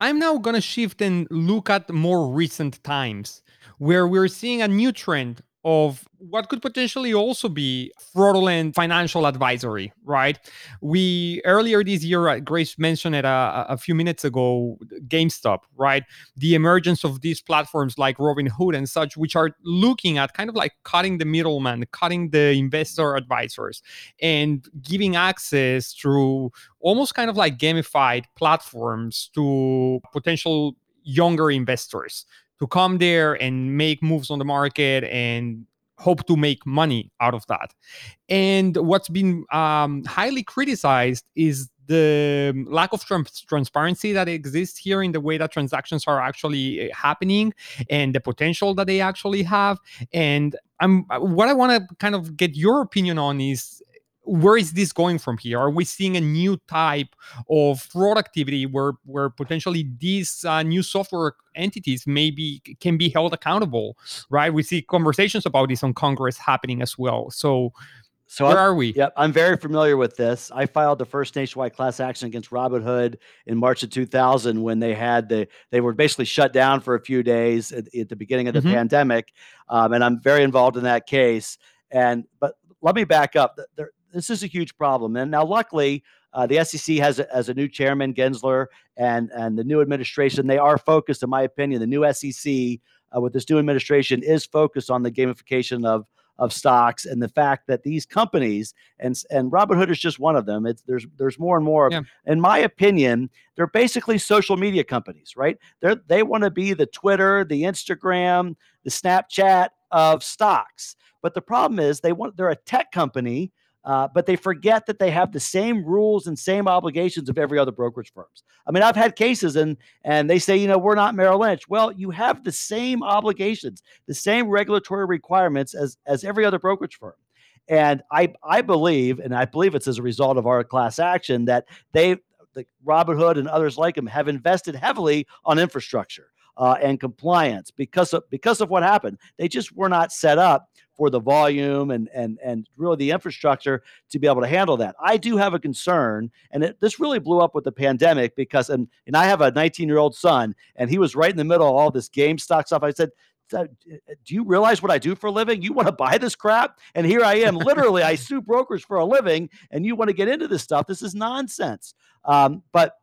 I'm now going to shift and look at more recent times where we're seeing a new trend of what could potentially also be fraudulent financial advisory, right? We earlier this year, Grace mentioned it a, uh, a, few minutes ago, GameStop, right? The emergence of these platforms like Robinhood and such, which are looking at kind of like cutting the middleman, cutting the investor advisors, and giving access through almost kind of like gamified platforms to potential younger investors to come there and make moves on the market and hope to make money out of that. And what's been um, highly criticized is the lack of trans- transparency that exists here in the way that transactions are actually uh, happening and the potential that they actually have. And I'm what I want to kind of get your opinion on is where is this going from here? Are we seeing a new type of fraud activity where where potentially these uh, new software entities maybe can be held accountable? Right? We see conversations about this on Congress happening as well. So. So where I'm, are we? Yep, I'm very familiar with this. I filed the first nationwide class action against Robinhood in March of 2000 when they had the they were basically shut down for a few days at, at the beginning of the mm-hmm. pandemic, um, and I'm very involved in that case. And but let me back up. There, this is a huge problem. And now, luckily, uh, the SEC has a, has a new chairman, Gensler, and and the new administration. They are focused, in my opinion, the new SEC uh, with this new administration is focused on the gamification of of stocks and the fact that these companies and and Robinhood is just one of them. It's there's there's more and more. Yeah. In my opinion, they're basically social media companies, right? They they want to be the Twitter, the Instagram, the Snapchat of stocks. But the problem is they want they're a tech company uh, but they forget that they have the same rules and same obligations of every other brokerage firms. I mean, I've had cases and and they say, you know, we're not Merrill Lynch. Well, you have the same obligations, the same regulatory requirements as as every other brokerage firm. And I I believe, and I believe it's as a result of our class action that they, the Robinhood and others like them, have invested heavily on infrastructure uh, and compliance because of because of what happened. They just were not set up for the volume and and and really the infrastructure to be able to handle that. I do have a concern, and it, this really blew up with the pandemic because and and I have a 19 year old son, and he was right in the middle of all this GameStop stuff. I said. Do you realize what I do for a living? You want to buy this crap? And here I am. Literally, I sue brokers for a living, and you want to get into this stuff. This is nonsense. Um, but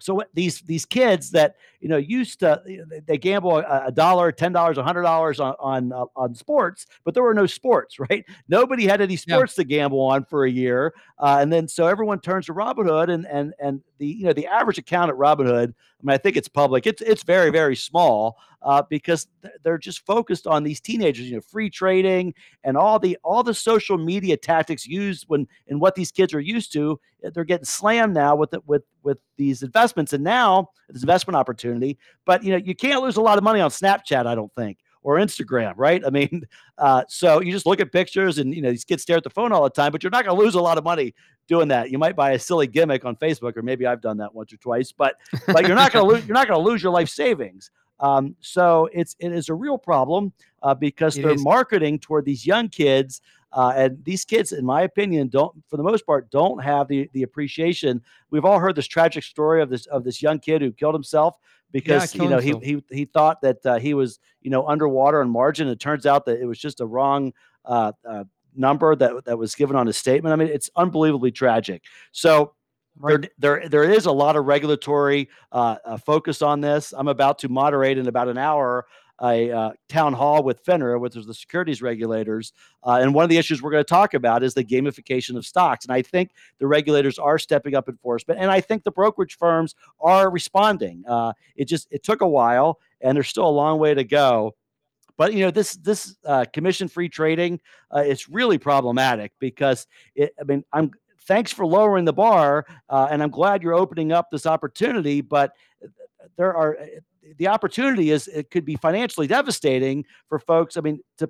so these these kids that you know used to they gamble a, dollar, ten dollars, a hundred dollars on on uh, on sports, but there were no sports, right? Nobody had any sports yeah. to gamble on for a year, uh, and then so everyone turns to Robinhood, and and and the you know the average account at Robinhood. I mean, I think it's public. It's it's very very small uh, because they're just focused on these teenagers. You know, free trading and all the all the social media tactics used when and what these kids are used to. They're getting slammed now with it with with these investments, and now this investment opportunity. But you know, you can't lose a lot of money on Snapchat. I don't think or Instagram, right? I mean, uh, so you just look at pictures and you know these kids stare at the phone all the time, but you're not going to lose a lot of money doing that. You might buy a silly gimmick on Facebook, or maybe I've done that once or twice, but but you're not going to lose you're not going to lose your life savings. Um, so it's it is a real problem uh, because it they're is. marketing toward these young kids. Uh, and these kids, in my opinion, don't, for the most part, don't have the the appreciation. We've all heard this tragic story of this of this young kid who killed himself because yeah, you know he, he he thought that uh, he was you know underwater on margin. It turns out that it was just a wrong uh, uh, number that that was given on his statement. I mean, it's unbelievably tragic. So. Right. There, there, there is a lot of regulatory uh, uh, focus on this. I'm about to moderate in about an hour a uh, town hall with FINRA, which is the securities regulators. Uh, and one of the issues we're going to talk about is the gamification of stocks. And I think the regulators are stepping up enforcement, and I think the brokerage firms are responding. Uh, it just it took a while, and there's still a long way to go. But you know this this uh, commission free trading uh, it's really problematic because it, I mean I'm thanks for lowering the bar, uh, and I'm glad you're opening up this opportunity. But there are the opportunity is it could be financially devastating for folks. I mean, to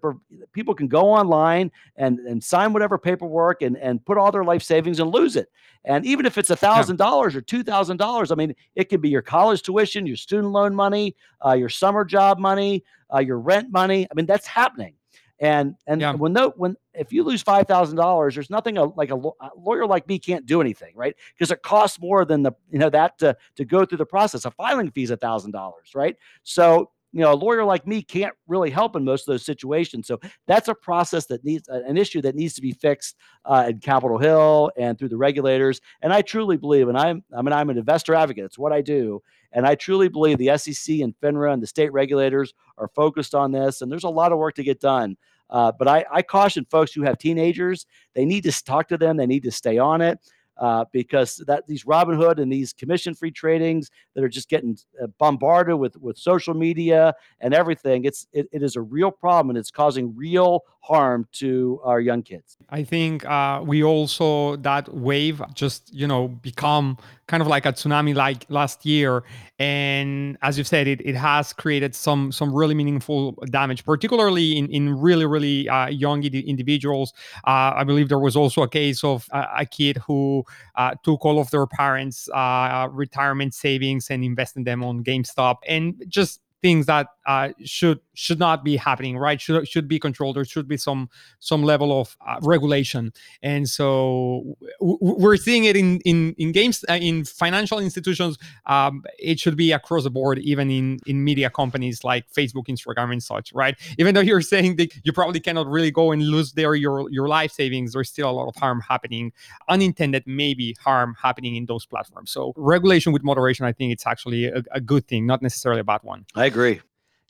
people can go online and and sign whatever paperwork and and put all their life savings and lose it. And even if it's a thousand dollars or two thousand dollars, I mean, it could be your college tuition, your student loan money, uh, your summer job money, uh, your rent money. I mean, that's happening. And and yeah. when no when if you lose five thousand dollars, there's nothing a, like a, a, lawyer like me can't do anything, right? Because it costs more than the you know that to to go through the process. A filing fee is a thousand dollars, right? So you know, a lawyer like me can't really help in most of those situations. So that's a process that needs an issue that needs to be fixed uh, in Capitol Hill and through the regulators. And I truly believe, and I'm I mean I'm an investor advocate. It's what I do, and I truly believe the SEC and FINRA and the state regulators are focused on this. And there's a lot of work to get done. Uh, but I, I caution folks who have teenagers, they need to talk to them, they need to stay on it. Uh, because that these Robinhood and these commission-free tradings that are just getting uh, bombarded with with social media and everything, it's it, it is a real problem and it's causing real harm to our young kids. I think uh, we also that wave just you know become kind of like a tsunami like last year. And as you said, it, it has created some some really meaningful damage, particularly in, in really, really uh, young individuals. Uh, I believe there was also a case of a, a kid who uh, took all of their parents' uh, retirement savings and invested them on GameStop. And just things that uh, should should not be happening right? Should should be controlled there should be some some level of uh, regulation. And so w- we're seeing it in in in games uh, in financial institutions um, it should be across the board even in in media companies like facebook instagram and such right? Even though you're saying that you probably cannot really go and lose there your your life savings there's still a lot of harm happening unintended maybe harm happening in those platforms. So regulation with moderation i think it's actually a, a good thing not necessarily a bad one. I agree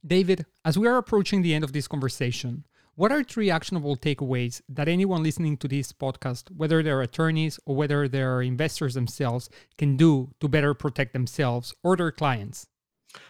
David, as we are approaching the end of this conversation, what are three actionable takeaways that anyone listening to this podcast, whether they're attorneys or whether they're investors themselves, can do to better protect themselves or their clients?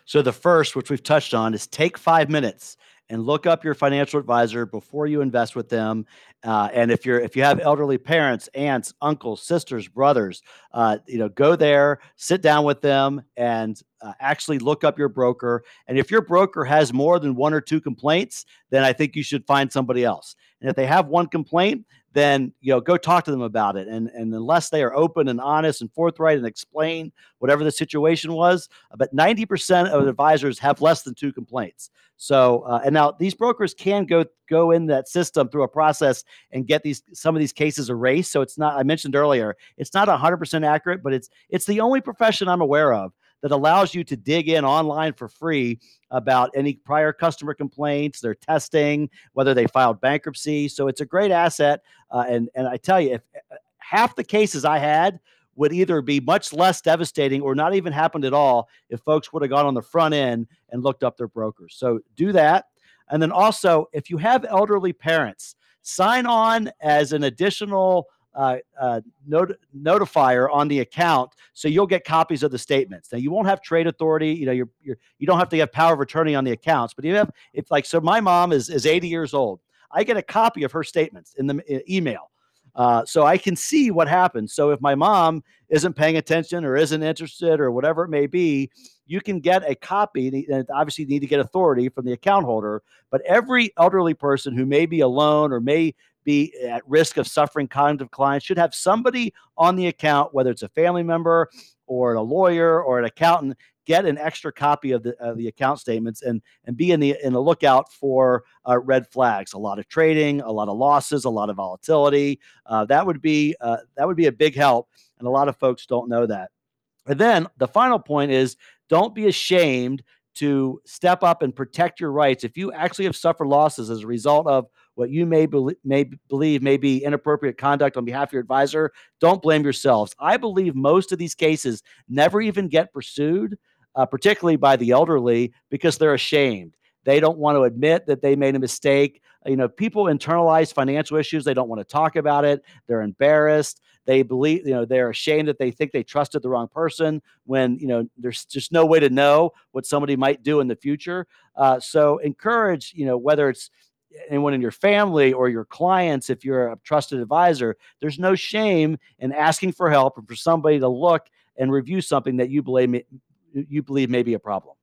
So, the first, which we've touched on, is take five minutes and look up your financial advisor before you invest with them. Uh, and if you're if you have elderly parents, aunts, uncles, sisters, brothers, uh, you know, go there, sit down with them, and uh, actually look up your broker. And if your broker has more than one or two complaints, then I think you should find somebody else. And if they have one complaint, then you know go talk to them about it and and unless they are open and honest and forthright and explain whatever the situation was but 90% of advisors have less than two complaints so uh, and now these brokers can go go in that system through a process and get these some of these cases erased so it's not i mentioned earlier it's not 100% accurate but it's it's the only profession i'm aware of that allows you to dig in online for free about any prior customer complaints, their testing, whether they filed bankruptcy. So it's a great asset. Uh, and and I tell you, if uh, half the cases I had would either be much less devastating or not even happened at all if folks would have gone on the front end and looked up their brokers. So do that. And then also, if you have elderly parents, sign on as an additional uh, uh, not- notifier on the account, so you'll get copies of the statements. Now you won't have trade authority. You know, you're, you're you don't have to have power of attorney on the accounts, but you have if like so. My mom is is 80 years old. I get a copy of her statements in the email. Uh, so I can see what happens. So if my mom isn't paying attention or isn't interested or whatever it may be, you can get a copy. And obviously, you need to get authority from the account holder. But every elderly person who may be alone or may be at risk of suffering cognitive decline should have somebody on the account, whether it's a family member or a lawyer or an accountant, get an extra copy of the of the account statements and and be in the in the lookout for uh, red flags. A lot of trading, a lot of losses, a lot of volatility. Uh, that would be uh, that would be a big help, and a lot of folks don't know that. And then the final point is don't be ashamed to step up and protect your rights if you actually have suffered losses as a result of what you may, be- may believe may be inappropriate conduct on behalf of your advisor, don't blame yourselves. I believe most of these cases never even get pursued, uh, particularly by the elderly, because they're ashamed. They don't want to admit that they made a mistake. You know, people internalize financial issues. They don't want to talk about it. They're embarrassed. They believe, you know, they're ashamed that they think they trusted the wrong person when, you know, there's just no way to know what somebody might do in the future. Uh, so encourage, you know, whether it's anyone in your family or your clients, if you're a trusted advisor, there's no shame in asking for help and for somebody to look and review something that you believe you believe may be a problem.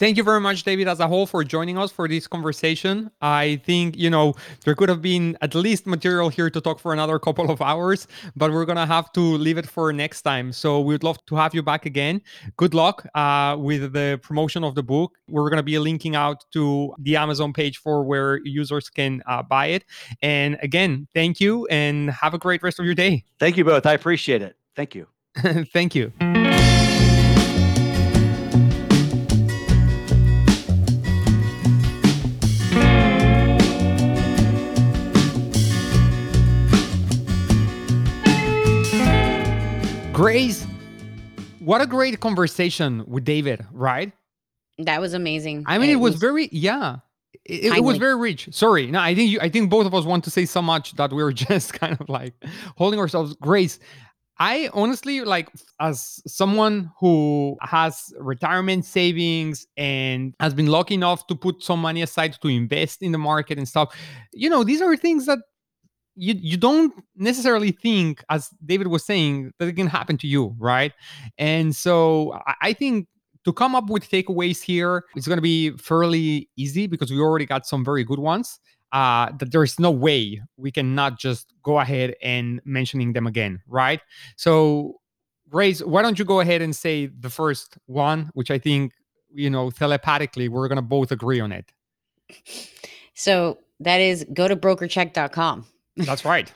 Thank you very much, David, as a whole, for joining us for this conversation. I think, you know, there could have been at least material here to talk for another couple of hours, but we're going to have to leave it for next time. So we'd love to have you back again. Good luck uh, with the promotion of the book. We're going to be linking out to the Amazon page for where users can uh, buy it. And again, thank you and have a great rest of your day. Thank you both. I appreciate it. Thank you. thank you. Grace, what a great conversation with David, right? That was amazing. I mean, it, it was, was, very, yeah, it, it was very rich. Sorry, no, I think you, I think both of us want to say so much that we are just kind of like holding ourselves. Grace, I honestly like as someone who has retirement savings and has been lucky enough to put some money aside to invest in the market and stuff. You know, these are things that you you don't necessarily think, as David was saying, that it can happen to you, right? And so I think to come up with takeaways here, it's going to be fairly easy because we already got some very good ones. Uh, that there is no way we cannot just go ahead and mentioning them again, right? So, Grace, why don't you go ahead and say the first one, which I think you know telepathically we're going to both agree on it. So that is go to brokercheck.com. That's right.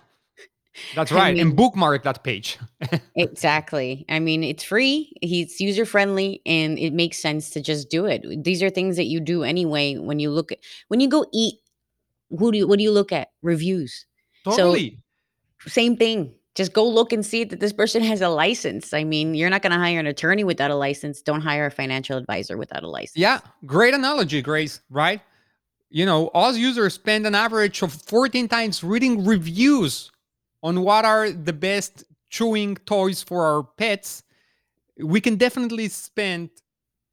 That's right. I mean, and bookmark that page. exactly. I mean, it's free, it's user friendly, and it makes sense to just do it. These are things that you do anyway when you look at when you go eat. Who do you what do you look at? Reviews. Totally. So, same thing. Just go look and see that this person has a license. I mean, you're not going to hire an attorney without a license. Don't hire a financial advisor without a license. Yeah, great analogy, Grace, right? You know, us users spend an average of 14 times reading reviews on what are the best chewing toys for our pets, we can definitely spend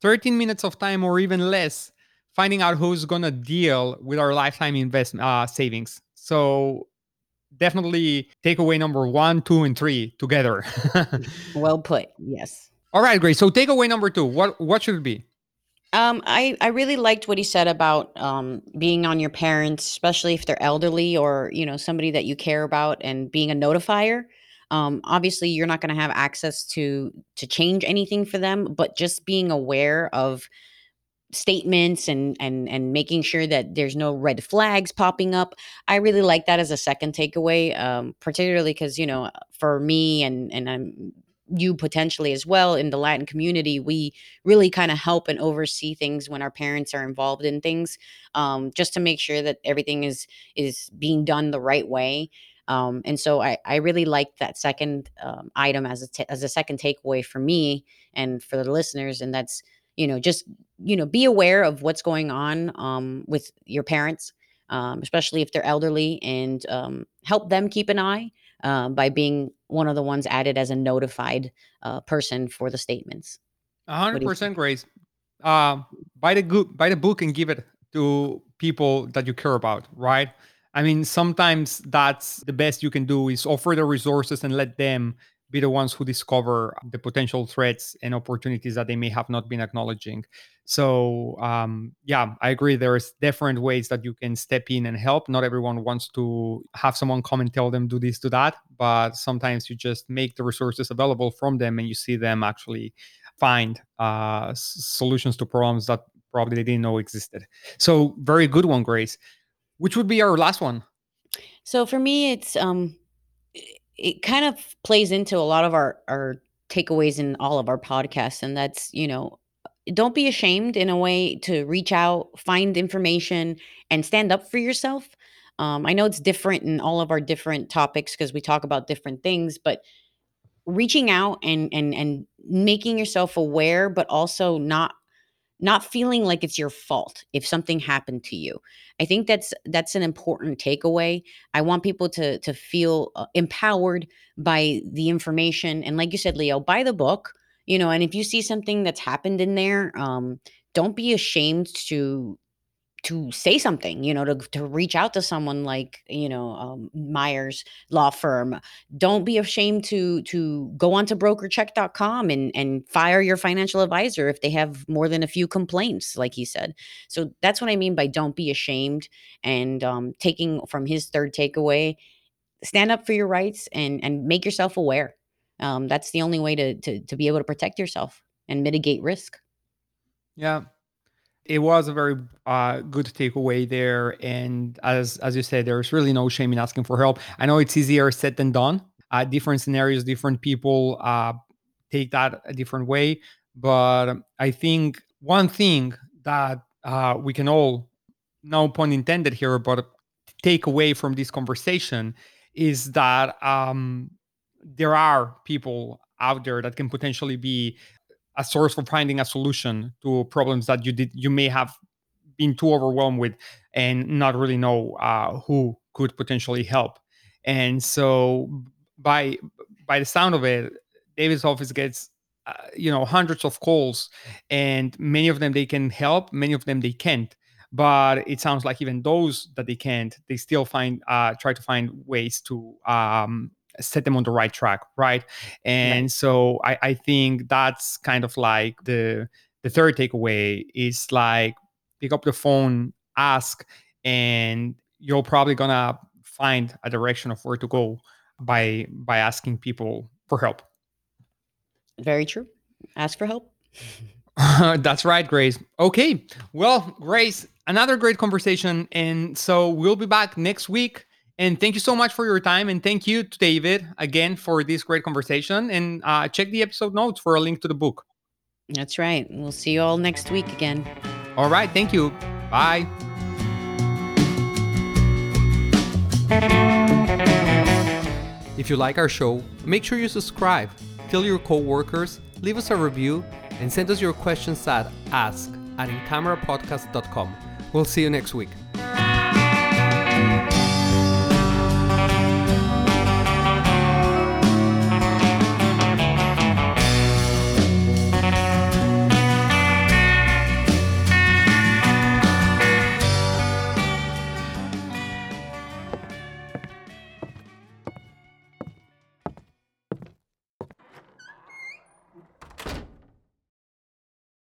13 minutes of time or even less finding out who's going to deal with our lifetime investment uh, savings. So definitely takeaway number one, two, and three together. well put. Yes. All right, great. So takeaway number two, what what should it be? Um, I, I really liked what he said about um, being on your parents, especially if they're elderly or you know somebody that you care about, and being a notifier. Um, obviously, you're not going to have access to to change anything for them, but just being aware of statements and and and making sure that there's no red flags popping up. I really like that as a second takeaway, um, particularly because you know for me and and I'm you potentially as well in the Latin community, we really kind of help and oversee things when our parents are involved in things, um, just to make sure that everything is is being done the right way. Um, and so I, I really like that second um, item as a t- as a second takeaway for me and for the listeners, and that's you know just you know be aware of what's going on um, with your parents, um, especially if they're elderly, and um, help them keep an eye uh, by being one of the ones added as a notified uh, person for the statements. hundred percent, Grace. Uh, buy the go- buy the book and give it to people that you care about, right? I mean, sometimes that's the best you can do is offer the resources and let them be the ones who discover the potential threats and opportunities that they may have not been acknowledging. So, um, yeah, I agree. There's different ways that you can step in and help. Not everyone wants to have someone come and tell them do this, do that, but sometimes you just make the resources available from them and you see them actually find uh, solutions to problems that probably they didn't know existed. So, very good one, Grace. Which would be our last one? So for me, it's um, it kind of plays into a lot of our our takeaways in all of our podcasts and that's you know don't be ashamed in a way to reach out find information and stand up for yourself. Um, i know it's different in all of our different topics because we talk about different things but reaching out and and and making yourself aware but also not not feeling like it's your fault if something happened to you. I think that's that's an important takeaway. I want people to to feel uh, empowered by the information and like you said Liel buy the book you know and if you see something that's happened in there um don't be ashamed to to say something, you know, to, to reach out to someone like, you know, um, Meyer's law firm. Don't be ashamed to to go onto brokercheck.com and and fire your financial advisor if they have more than a few complaints, like he said. So that's what I mean by don't be ashamed. And um, taking from his third takeaway, stand up for your rights and and make yourself aware. Um, that's the only way to, to to be able to protect yourself and mitigate risk. Yeah, it was a very uh, good takeaway there. And as as you said, there's really no shame in asking for help. I know it's easier said than done. Uh, different scenarios, different people uh, take that a different way. But I think one thing that uh, we can all, no pun intended here, but take away from this conversation is that um, there are people out there that can potentially be a source for finding a solution to problems that you did you may have been too overwhelmed with and not really know uh, who could potentially help. And so by by the sound of it david's office gets uh, you know hundreds of calls and many of them they can help many of them they can't. But it sounds like even those that they can't, they still find uh, try to find ways to um, set them on the right track, right? And right. so I, I think that's kind of like the the third takeaway is like pick up the phone, ask, and you're probably gonna find a direction of where to go by by asking people for help. Very true. Ask for help. That's right, Grace. Okay. Well, Grace, another great conversation. And so we'll be back next week. And thank you so much for your time. And thank you to David again for this great conversation. And uh, check the episode notes for a link to the book. That's right. We'll see you all next week again. All right. Thank you. Bye. If you like our show, make sure you subscribe, tell your coworkers, leave us a review, and send us your questions at ask at incamerapodcast.com. We'll see you next week.